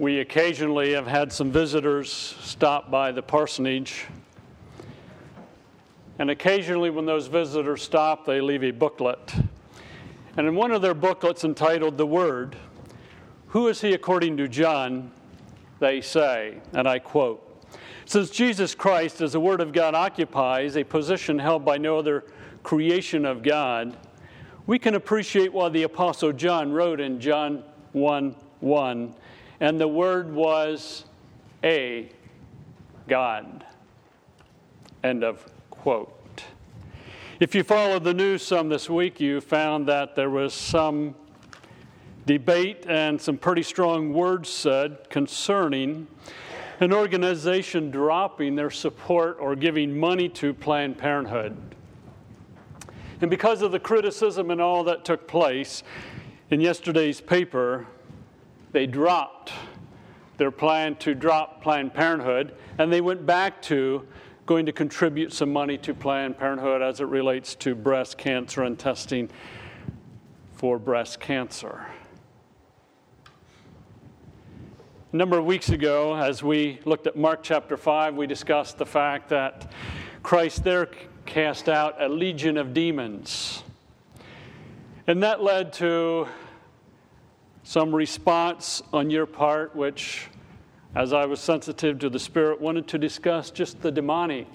we occasionally have had some visitors stop by the parsonage. And occasionally, when those visitors stop, they leave a booklet. And in one of their booklets entitled The Word, Who is He according to John? They say, and I quote, Since Jesus Christ, as the Word of God, occupies a position held by no other creation of God, we can appreciate why the Apostle John wrote in John 1 1 and the Word was a God. End of quote. If you followed the news some this week, you found that there was some debate and some pretty strong words said concerning an organization dropping their support or giving money to Planned Parenthood. And because of the criticism and all that took place in yesterday's paper, they dropped their plan to drop Planned Parenthood, and they went back to going to contribute some money to Planned Parenthood as it relates to breast cancer and testing for breast cancer. A number of weeks ago, as we looked at Mark chapter 5, we discussed the fact that Christ there cast out a legion of demons. And that led to some response on your part, which, as I was sensitive to the Spirit, wanted to discuss just the demonic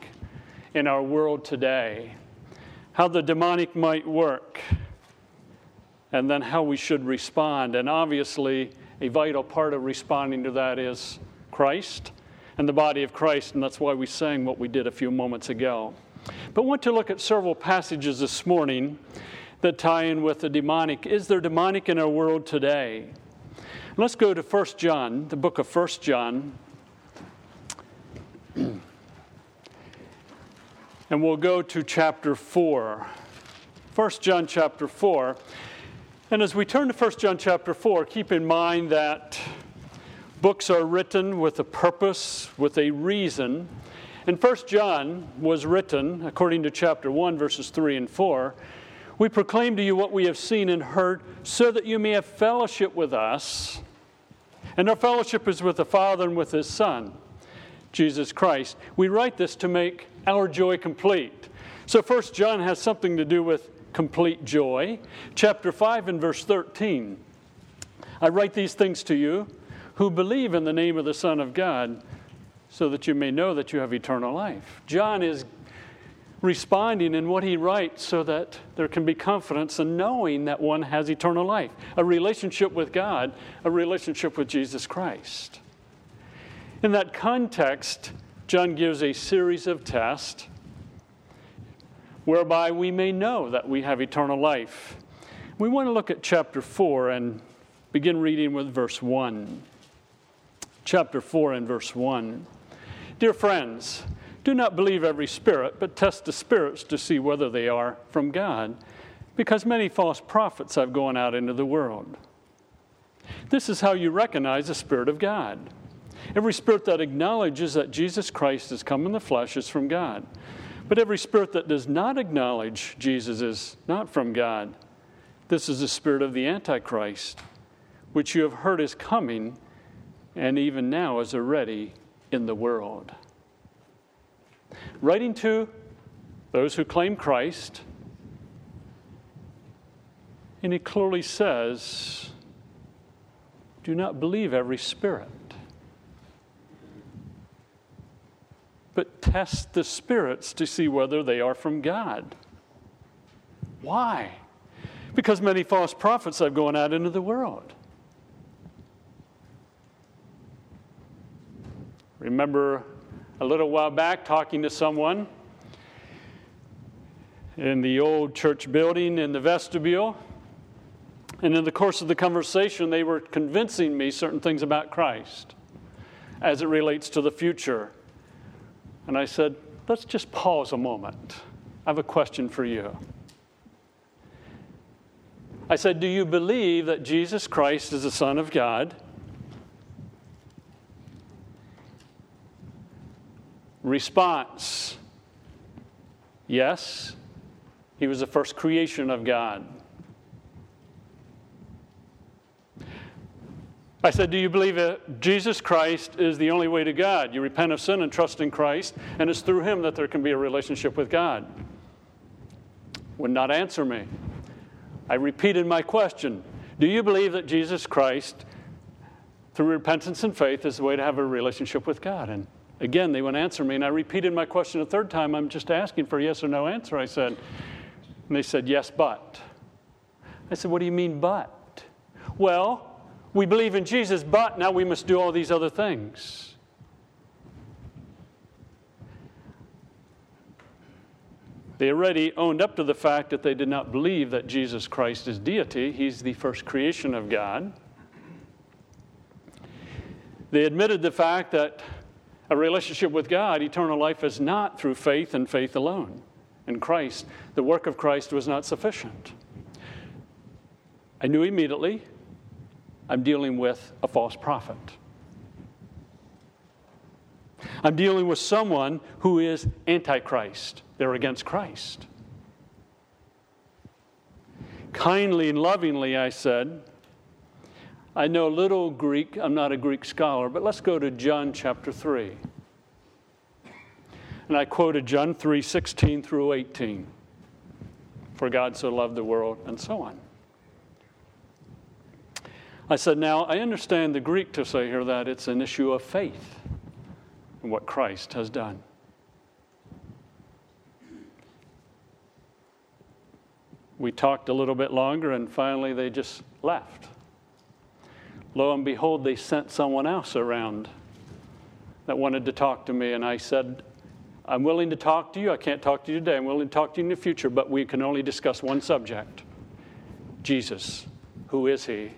in our world today, how the demonic might work, and then how we should respond. And obviously, a vital part of responding to that is Christ and the body of Christ, and that's why we sang what we did a few moments ago. But I want to look at several passages this morning that tie in with the demonic. Is there demonic in our world today? Let's go to 1 John, the book of 1 John. and we'll go to chapter 4. 1 John chapter 4. And as we turn to 1 John chapter 4, keep in mind that books are written with a purpose, with a reason. And 1 John was written, according to chapter 1, verses 3 and 4, we proclaim to you what we have seen and heard, so that you may have fellowship with us. And our fellowship is with the Father and with His Son, Jesus Christ. We write this to make our joy complete. So, First John has something to do with complete joy. Chapter 5 and verse 13. I write these things to you who believe in the name of the Son of God, so that you may know that you have eternal life. John is responding in what he writes so that there can be confidence in knowing that one has eternal life, a relationship with God, a relationship with Jesus Christ. In that context, John gives a series of tests whereby we may know that we have eternal life. We want to look at chapter 4 and begin reading with verse 1. Chapter 4 and verse 1. Dear friends, do not believe every spirit, but test the spirits to see whether they are from God, because many false prophets have gone out into the world. This is how you recognize the Spirit of God. Every spirit that acknowledges that Jesus Christ has come in the flesh is from God. But every spirit that does not acknowledge Jesus is not from God. This is the spirit of the Antichrist, which you have heard is coming and even now is already in the world writing to those who claim Christ, and he clearly says, Do not believe every spirit, but test the spirits to see whether they are from God. Why? Because many false prophets have gone out into the world. Remember a little while back talking to someone in the old church building in the vestibule. And in the course of the conversation, they were convincing me certain things about Christ as it relates to the future. And I said, let's just pause a moment. I have a question for you. I said, Do you believe that Jesus Christ is the Son of God? Response Yes, he was the first creation of God. I said, Do you believe that Jesus Christ is the only way to God? You repent of sin and trust in Christ, and it's through Him that there can be a relationship with God. Would not answer me. I repeated my question Do you believe that Jesus Christ, through repentance and faith, is the way to have a relationship with God? And again, they wouldn't answer me, and I repeated my question a third time. I'm just asking for a yes or no answer. I said, and they said, Yes, but. I said, What do you mean, but? Well, we believe in Jesus, but now we must do all these other things. They already owned up to the fact that they did not believe that Jesus Christ is deity. He's the first creation of God. They admitted the fact that a relationship with God, eternal life, is not through faith and faith alone. In Christ, the work of Christ was not sufficient. I knew immediately I'm dealing with a false prophet. I'm dealing with someone who is antichrist. They're against Christ. Kindly and lovingly, I said, I know little Greek. I'm not a Greek scholar, but let's go to John chapter 3. And I quoted John 3 16 through 18. For God so loved the world, and so on. I said, Now, I understand the Greek to say here that it's an issue of faith in what Christ has done. We talked a little bit longer, and finally they just left. Lo and behold, they sent someone else around that wanted to talk to me, and I said, I'm willing to talk to you. I can't talk to you today. I'm willing to talk to you in the future, but we can only discuss one subject Jesus. Who is He?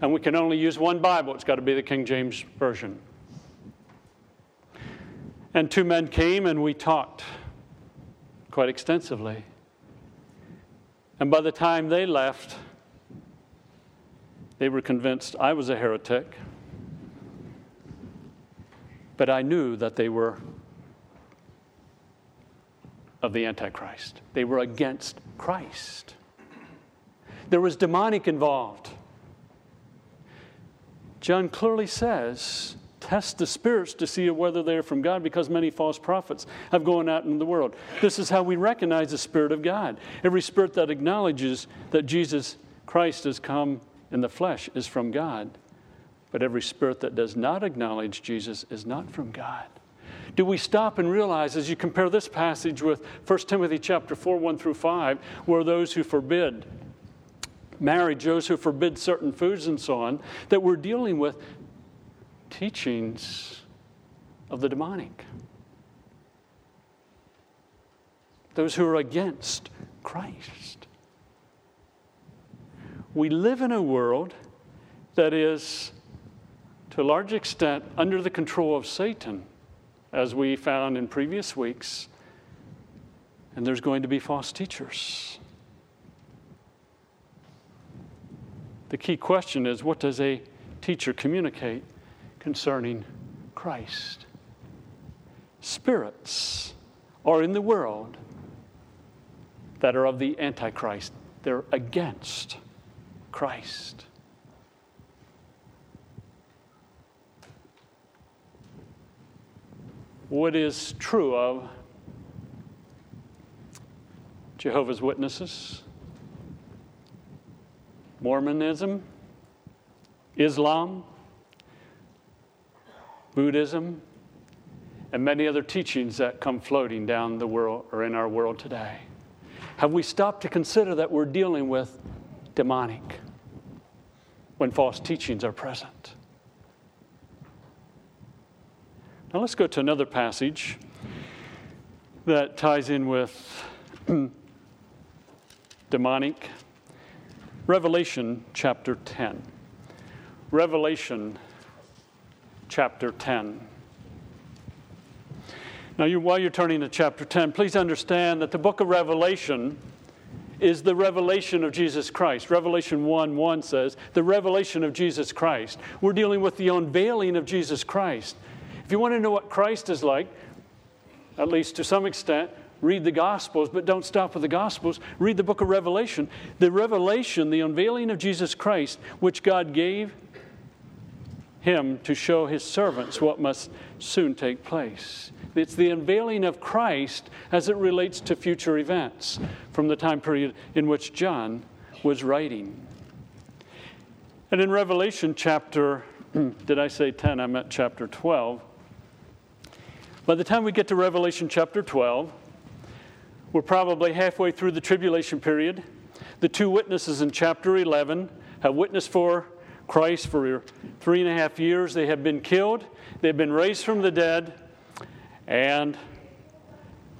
And we can only use one Bible. It's got to be the King James Version. And two men came and we talked quite extensively. And by the time they left, they were convinced I was a heretic. But I knew that they were of the Antichrist. They were against Christ. There was demonic involved. John clearly says, test the spirits to see whether they're from God because many false prophets have gone out in the world. This is how we recognize the Spirit of God. Every spirit that acknowledges that Jesus Christ has come in the flesh is from God. But every spirit that does not acknowledge Jesus is not from God. Do we stop and realize as you compare this passage with 1 Timothy chapter 4, 1 through 5, where those who forbid marriage, those who forbid certain foods and so on, that we're dealing with teachings of the demonic. Those who are against Christ. We live in a world that is, to a large extent, under the control of Satan, as we found in previous weeks. And there's going to be false teachers. The key question is what does a teacher communicate concerning Christ? Spirits are in the world that are of the Antichrist, they're against Christ. What is true of Jehovah's Witnesses? Mormonism, Islam, Buddhism, and many other teachings that come floating down the world or in our world today. Have we stopped to consider that we're dealing with demonic when false teachings are present? Now let's go to another passage that ties in with demonic Revelation chapter 10. Revelation chapter 10. Now, you, while you're turning to chapter 10, please understand that the book of Revelation is the revelation of Jesus Christ. Revelation 1 1 says, the revelation of Jesus Christ. We're dealing with the unveiling of Jesus Christ. If you want to know what Christ is like, at least to some extent, read the Gospels, but don't stop with the Gospels. Read the book of Revelation. The revelation, the unveiling of Jesus Christ, which God gave him to show his servants what must soon take place. It's the unveiling of Christ as it relates to future events from the time period in which John was writing. And in Revelation chapter, did I say 10? I meant chapter 12. By the time we get to Revelation chapter 12, we're probably halfway through the tribulation period. The two witnesses in chapter 11 have witnessed for Christ for three and a half years. They have been killed, they've been raised from the dead, and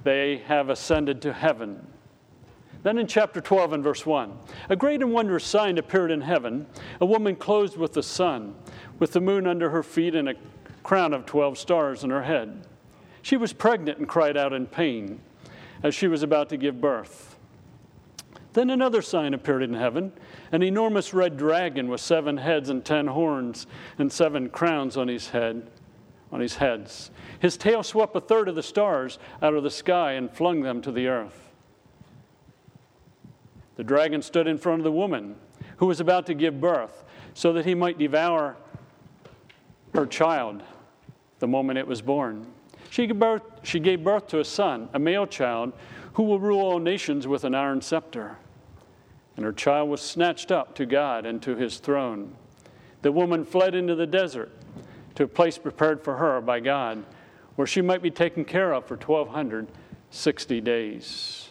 they have ascended to heaven. Then in chapter 12 and verse 1, a great and wondrous sign appeared in heaven a woman clothed with the sun, with the moon under her feet, and a crown of 12 stars in her head. She was pregnant and cried out in pain as she was about to give birth. Then another sign appeared in heaven an enormous red dragon with seven heads and ten horns and seven crowns on his head on his heads. His tail swept a third of the stars out of the sky and flung them to the earth. The dragon stood in front of the woman who was about to give birth so that he might devour her child the moment it was born. She gave, birth, she gave birth to a son, a male child, who will rule all nations with an iron scepter and her child was snatched up to God and to his throne. The woman fled into the desert to a place prepared for her by God, where she might be taken care of for 1,260 days.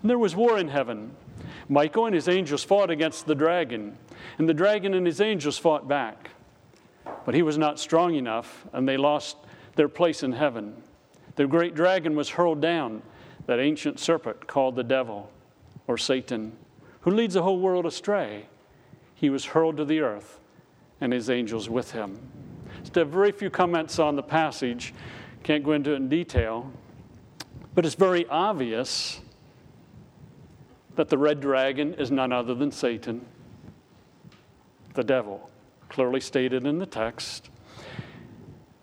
And there was war in heaven. Michael and his angels fought against the dragon, and the dragon and his angels fought back. But he was not strong enough, and they lost their place in heaven. The great dragon was hurled down, that ancient serpent called the devil or Satan, who leads the whole world astray. He was hurled to the earth, and his angels with him. A very few comments on the passage. Can't go into it in detail, but it's very obvious that the red dragon is none other than Satan, the devil, clearly stated in the text.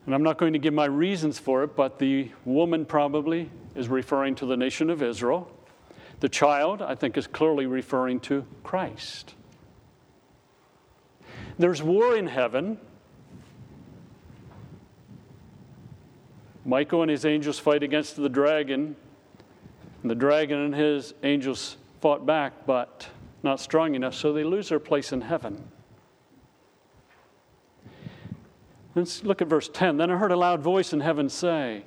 And I'm not going to give my reasons for it, but the woman probably is referring to the nation of Israel. The child, I think, is clearly referring to Christ. There's war in heaven. Michael and his angels fight against the dragon, and the dragon and his angels fought back, but not strong enough, so they lose their place in heaven. Let's look at verse 10. Then I heard a loud voice in heaven say,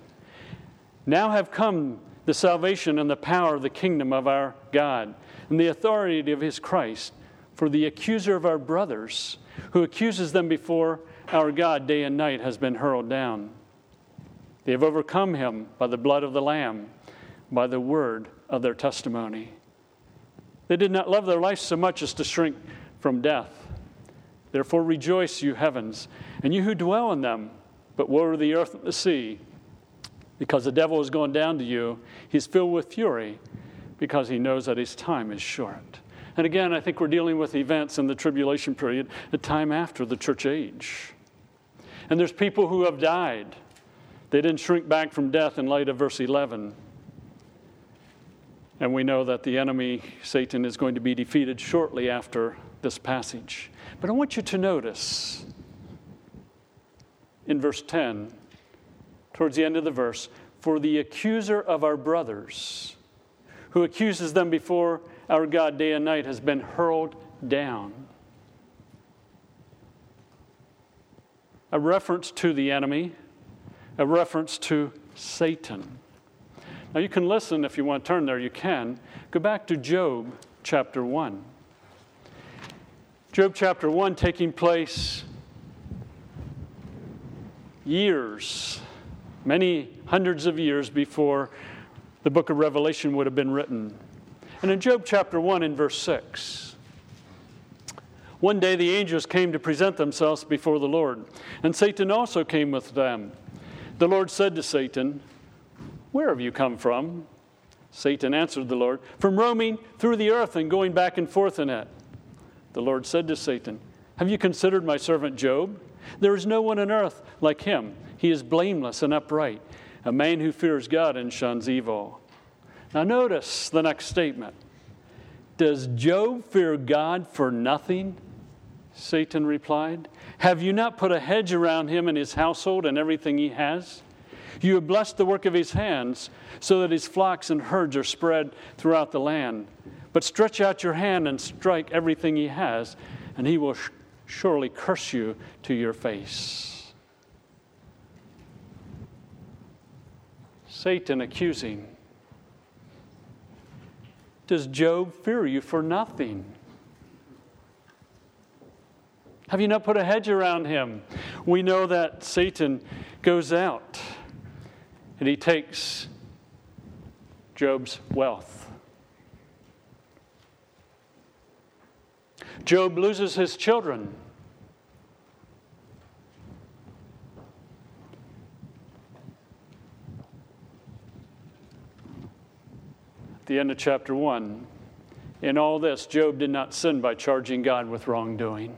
Now have come the salvation and the power of the kingdom of our God and the authority of his Christ. For the accuser of our brothers, who accuses them before our God day and night, has been hurled down. They have overcome him by the blood of the Lamb, by the word of their testimony. They did not love their life so much as to shrink from death. Therefore rejoice, you heavens, and you who dwell in them. But woe to the earth and the sea because the devil is going down to you. He's filled with fury because he knows that his time is short. And again, I think we're dealing with events in the tribulation period, the time after the church age. And there's people who have died. They didn't shrink back from death in light of verse 11. And we know that the enemy, Satan, is going to be defeated shortly after this passage. But I want you to notice in verse 10 towards the end of the verse, for the accuser of our brothers, who accuses them before our God day and night, has been hurled down. A reference to the enemy, a reference to Satan. Now, you can listen if you want to turn there, you can. Go back to Job chapter 1. Job chapter 1 taking place years many hundreds of years before the book of Revelation would have been written. And in Job chapter 1, in verse 6, one day the angels came to present themselves before the Lord, and Satan also came with them. The Lord said to Satan, Where have you come from? Satan answered the Lord, From roaming through the earth and going back and forth in it. The Lord said to Satan, Have you considered my servant Job? There is no one on earth like him he is blameless and upright, a man who fears God and shuns evil. Now, notice the next statement. Does Job fear God for nothing? Satan replied. Have you not put a hedge around him and his household and everything he has? You have blessed the work of his hands, so that his flocks and herds are spread throughout the land. But stretch out your hand and strike everything he has, and he will sh- surely curse you to your face. Satan accusing. Does Job fear you for nothing? Have you not put a hedge around him? We know that Satan goes out and he takes Job's wealth. Job loses his children. The end of chapter 1, in all this, Job did not sin by charging God with wrongdoing.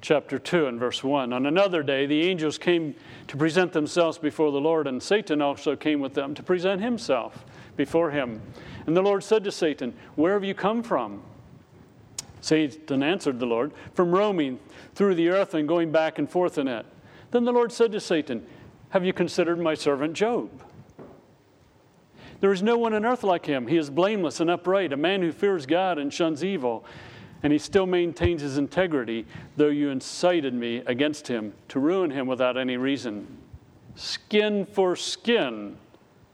chapter 2 and verse 1. On another day, the angels came to present themselves before the Lord, and Satan also came with them to present himself before him. And the Lord said to Satan, Where have you come from? Satan answered the Lord, From roaming through the earth and going back and forth in it. Then the Lord said to Satan, Have you considered my servant Job? There is no one on earth like him. He is blameless and upright, a man who fears God and shuns evil and he still maintains his integrity, though you incited me against him to ruin him without any reason. Skin for skin,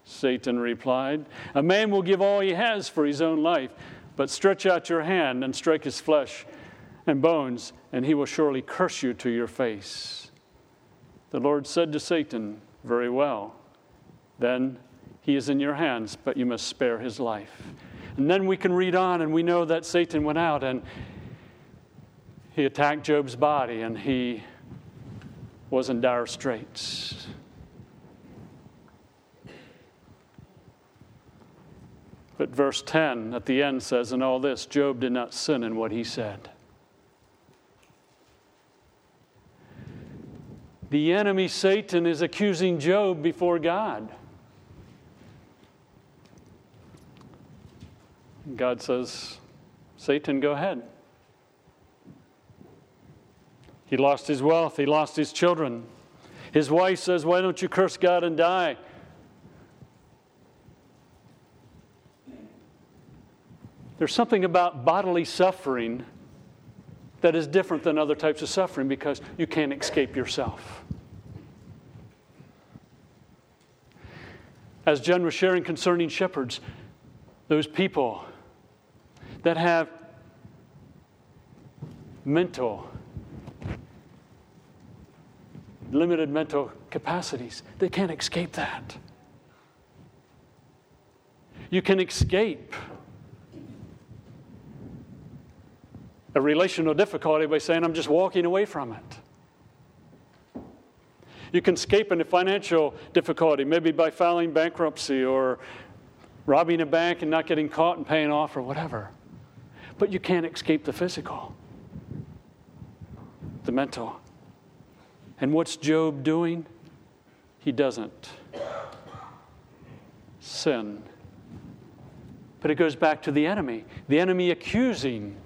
Satan replied. A man will give all he has for his own life, but stretch out your hand and strike his flesh and bones, and he will surely curse you to your face. The Lord said to Satan, Very well. Then he is in your hands, but you must spare his life. And then we can read on, and we know that Satan went out and he attacked Job's body, and he was in dire straits. But verse 10 at the end says, In all this, Job did not sin in what he said. The enemy, Satan, is accusing Job before God. God says, Satan, go ahead. He lost his wealth, he lost his children. His wife says, Why don't you curse God and die? There's something about bodily suffering that is different than other types of suffering because you can't escape yourself. As Jen was sharing concerning shepherds, those people that have mental, limited mental capacities. They can't escape that. You can escape a relational difficulty by saying, I'm just walking away from it. You can escape a financial difficulty, maybe by filing bankruptcy or robbing a bank and not getting caught and paying off or whatever. But you can't escape the physical, the mental. And what's Job doing? He doesn't sin. But it goes back to the enemy, the enemy accusing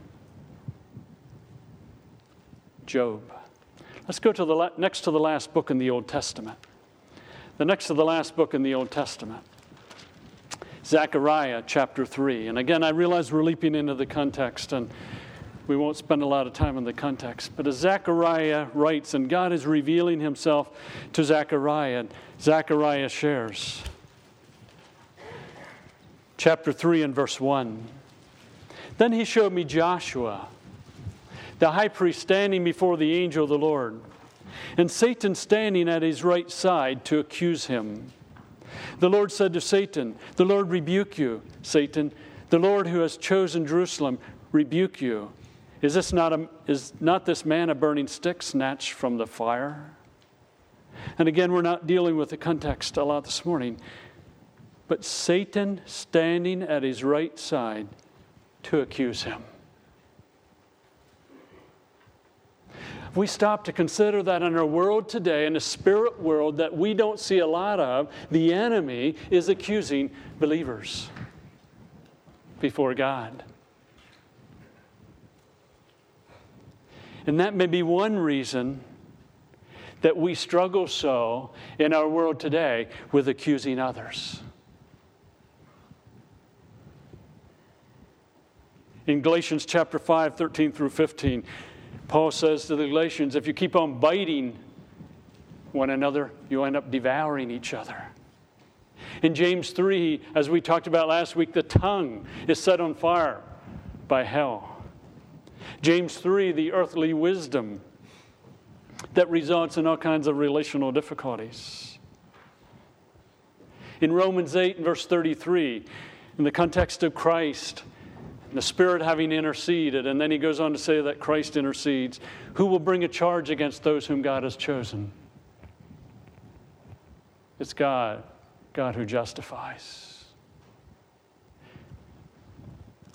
Job. Let's go to the la- next to the last book in the Old Testament. The next to the last book in the Old Testament. Zechariah chapter 3. And again, I realize we're leaping into the context and we won't spend a lot of time on the context. But as Zechariah writes, and God is revealing himself to Zechariah, Zechariah shares. Chapter 3 and verse 1. Then he showed me Joshua, the high priest, standing before the angel of the Lord, and Satan standing at his right side to accuse him. The Lord said to Satan, The Lord rebuke you, Satan. The Lord who has chosen Jerusalem rebuke you. Is, this not, a, is not this man a burning stick snatched from the fire? And again, we're not dealing with the context a lot this morning, but Satan standing at his right side to accuse him. We stop to consider that in our world today, in a spirit world that we don't see a lot of, the enemy is accusing believers. before God. And that may be one reason that we struggle so in our world today with accusing others. In Galatians chapter 5, 13 through 15, Paul says to the Galatians, if you keep on biting one another, you end up devouring each other. In James 3, as we talked about last week, the tongue is set on fire by hell. James 3, the earthly wisdom that results in all kinds of relational difficulties. In Romans 8 and verse 33, in the context of Christ, the Spirit having interceded, and then he goes on to say that Christ intercedes, who will bring a charge against those whom God has chosen? It's God, God who justifies.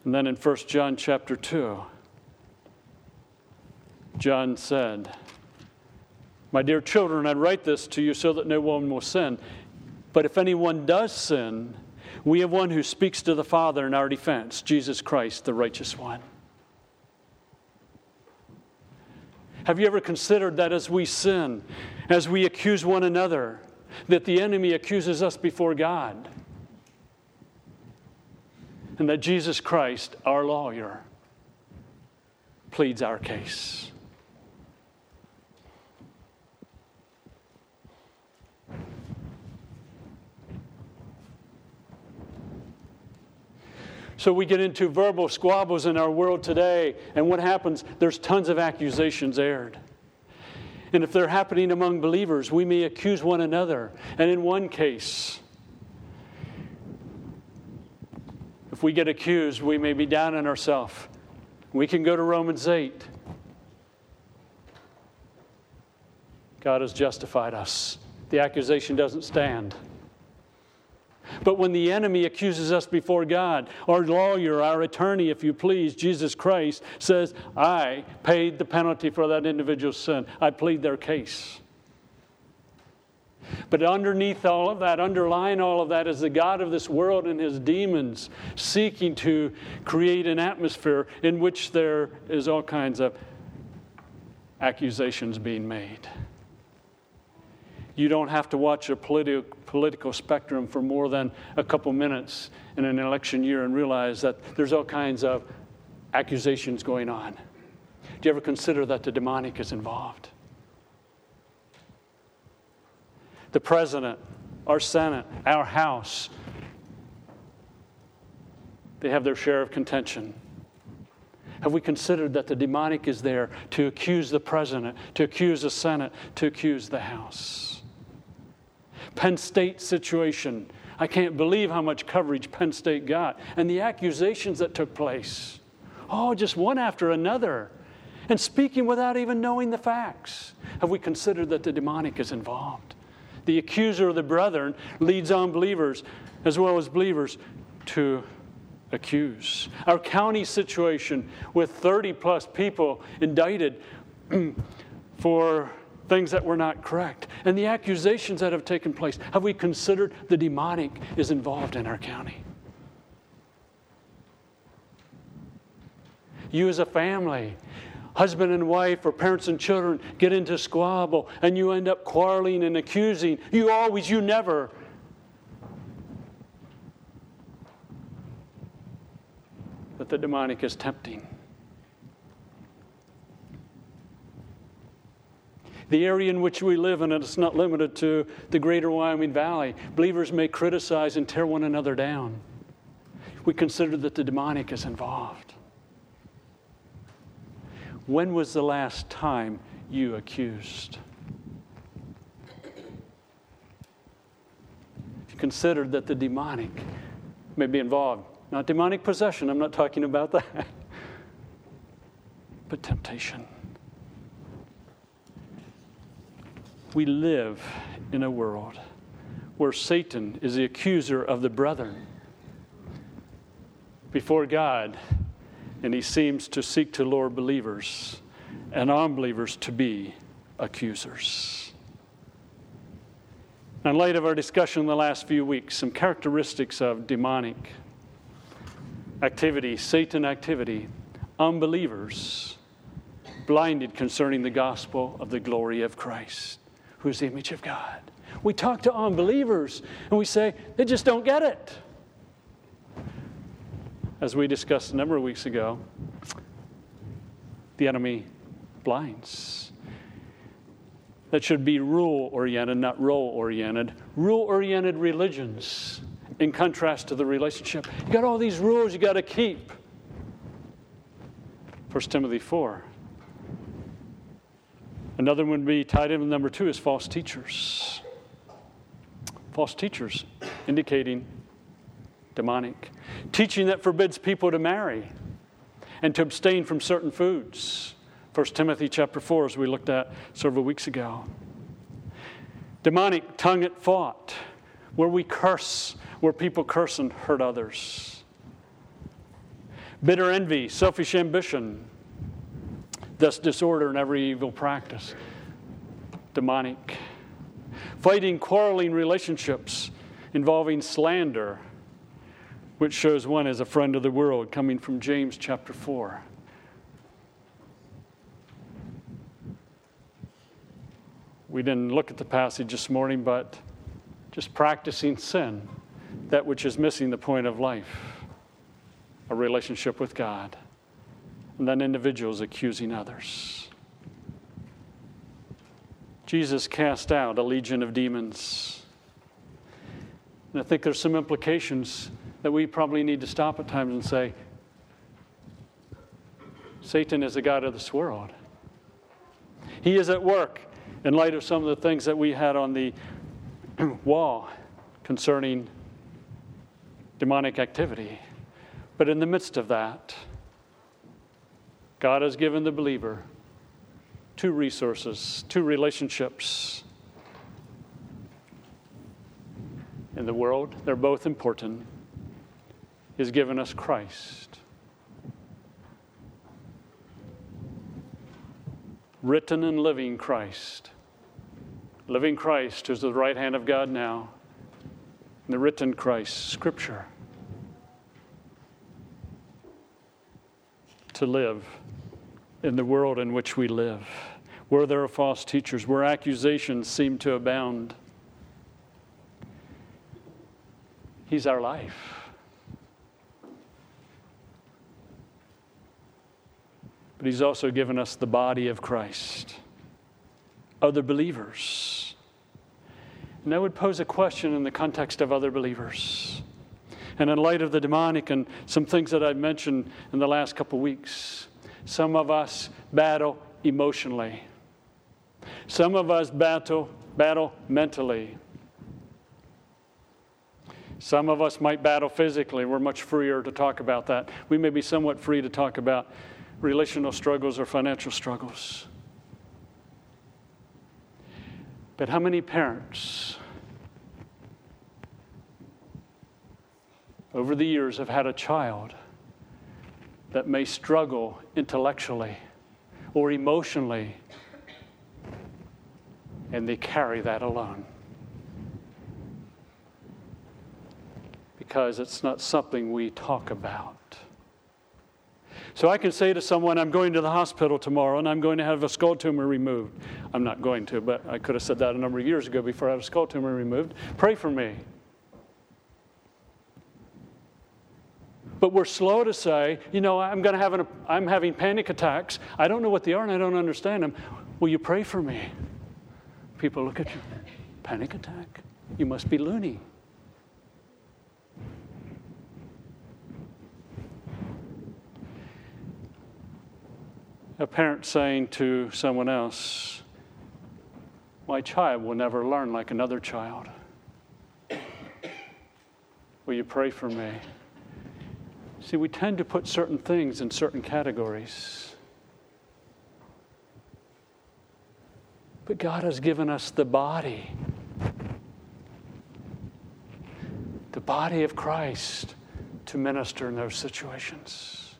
And then in 1 John chapter 2, John said, My dear children, I write this to you so that no one will sin. But if anyone does sin, we have one who speaks to the Father in our defense, Jesus Christ, the righteous one. Have you ever considered that as we sin, as we accuse one another, that the enemy accuses us before God? And that Jesus Christ, our lawyer, pleads our case. So we get into verbal squabbles in our world today, and what happens? There's tons of accusations aired. And if they're happening among believers, we may accuse one another. And in one case, if we get accused, we may be down on ourselves. We can go to Romans 8. God has justified us. The accusation doesn't stand. But when the enemy accuses us before God, our lawyer, our attorney, if you please, Jesus Christ, says, I paid the penalty for that individual's sin. I plead their case. But underneath all of that, underlying all of that, is the God of this world and his demons seeking to create an atmosphere in which there is all kinds of accusations being made. You don't have to watch a politi- political spectrum for more than a couple minutes in an election year and realize that there's all kinds of accusations going on. Do you ever consider that the demonic is involved? The president, our Senate, our House, they have their share of contention. Have we considered that the demonic is there to accuse the president, to accuse the Senate, to accuse the House? Penn State situation. I can't believe how much coverage Penn State got and the accusations that took place. Oh, just one after another. And speaking without even knowing the facts. Have we considered that the demonic is involved? The accuser of the brethren leads unbelievers as well as believers to accuse. Our county situation with 30 plus people indicted for things that were not correct, and the accusations that have taken place. Have we considered the demonic is involved in our county? You, as a family, husband and wife, or parents and children, get into squabble, and you end up quarreling and accusing. You always, you never. But the demonic is tempting. The area in which we live, and it's not limited to the greater Wyoming Valley, believers may criticize and tear one another down. We consider that the demonic is involved. When was the last time you accused? If you considered that the demonic may be involved, not demonic possession, I'm not talking about that, but temptation. We live in a world where Satan is the accuser of the brethren before God, and he seems to seek to lure believers and unbelievers to be accusers. In light of our discussion in the last few weeks, some characteristics of demonic activity, Satan activity, unbelievers blinded concerning the gospel of the glory of Christ, who is the image of God. We talk to unbelievers and we say, they just don't get it. As we discussed a number of weeks ago, the enemy blinds. That should be rule oriented, not role oriented. Rule oriented religions, in contrast to the relationship. You got all these rules you got to keep. 1 Timothy 4. Another one would be tied in with number two is false teachers. False teachers, indicating demonic. Teaching that forbids people to marry and to abstain from certain foods. 1 Timothy chapter 4, as we looked at several weeks ago. Demonic tongue at fault, where we curse, where people curse and hurt others. Bitter envy, selfish ambition, thus disorder and every evil practice. Demonic. Fighting, quarreling relationships involving slander, which shows one as a friend of the world, coming from James chapter 4. We didn't look at the passage this morning, but just practicing sin, that which is missing the point of life, a relationship with God, and then individuals accusing others. Jesus cast out a legion of demons. And I think there's some implications that we probably need to stop at times and say, Satan is the God of this world. He is at work in light of some of the things that we had on the wall concerning demonic activity. But in the midst of that, God has given the believer two resources, two relationships. In the world, they're both important He's given us Christ. Written and living Christ. Living Christ is the right hand of God now. And the written Christ, Scripture. To live in the world in which we live, where there are false teachers, where accusations seem to abound. He's our life. but He's also given us the body of Christ, other believers. And that would pose a question in the context of other believers. And in light of the demonic and some things that I've mentioned in the last couple weeks, some of us battle emotionally. Some of us battle, battle mentally. Some of us might battle physically. We're much freer to talk about that. We may be somewhat free to talk about relational struggles or financial struggles. But how many parents over the years have had a child that may struggle intellectually or emotionally, and they carry that alone? Because it's not something we talk about. So I can say to someone, I'm going to the hospital tomorrow and I'm going to have a skull tumor removed. I'm not going to, but I could have said that a number of years ago before I had a skull tumor removed. Pray for me. But we're slow to say, you know, I'm going to have an, I'm having panic attacks. I don't know what they are and I don't understand them. Will you pray for me? People look at you. Panic attack? You must be loony. a parent saying to someone else, My child will never learn like another child. Will you pray for me? See, we tend to put certain things in certain categories. But God has given us the body, the body of Christ to minister in those situations.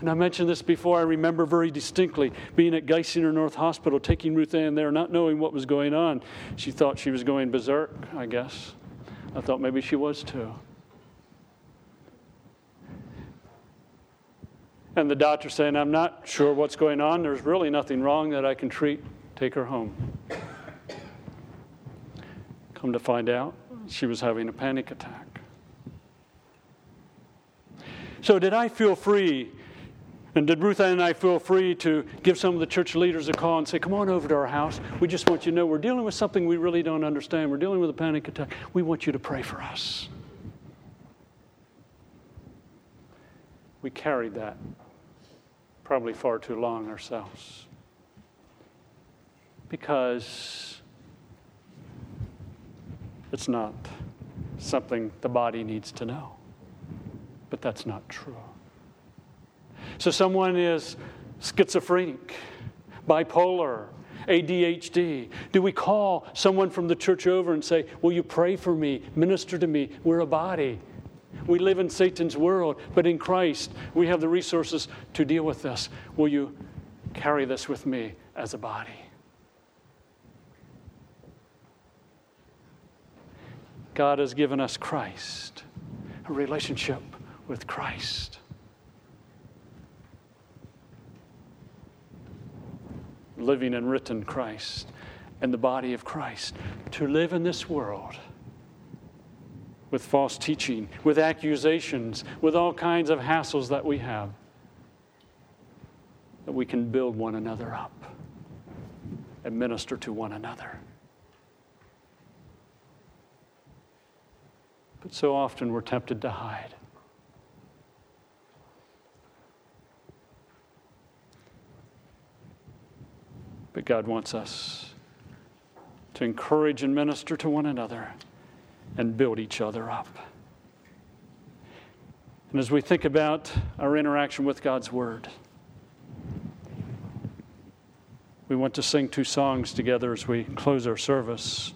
And I mentioned this before. I remember very distinctly being at Geisinger North Hospital, taking Ruth Ann there, not knowing what was going on. She thought she was going berserk, I guess. I thought maybe she was too. And the doctor saying, I'm not sure what's going on. There's really nothing wrong that I can treat. Take her home. Come to find out, she was having a panic attack. So, did I feel free? And did Ruth and I feel free to give some of the church leaders a call and say, Come on over to our house. We just want you to know we're dealing with something we really don't understand. We're dealing with a panic attack. We want you to pray for us. We carried that probably far too long ourselves. Because it's not something the body needs to know. But that's not true. So, someone is schizophrenic, bipolar, ADHD. Do we call someone from the church over and say, Will you pray for me? Minister to me? We're a body. We live in Satan's world, but in Christ, we have the resources to deal with this. Will you carry this with me as a body? God has given us Christ, a relationship with Christ. Living and written Christ and the body of Christ to live in this world with false teaching, with accusations, with all kinds of hassles that we have, that we can build one another up and minister to one another. But so often we're tempted to hide. But God wants us to encourage and minister to one another and build each other up. And as we think about our interaction with God's Word, we want to sing two songs together as we close our service.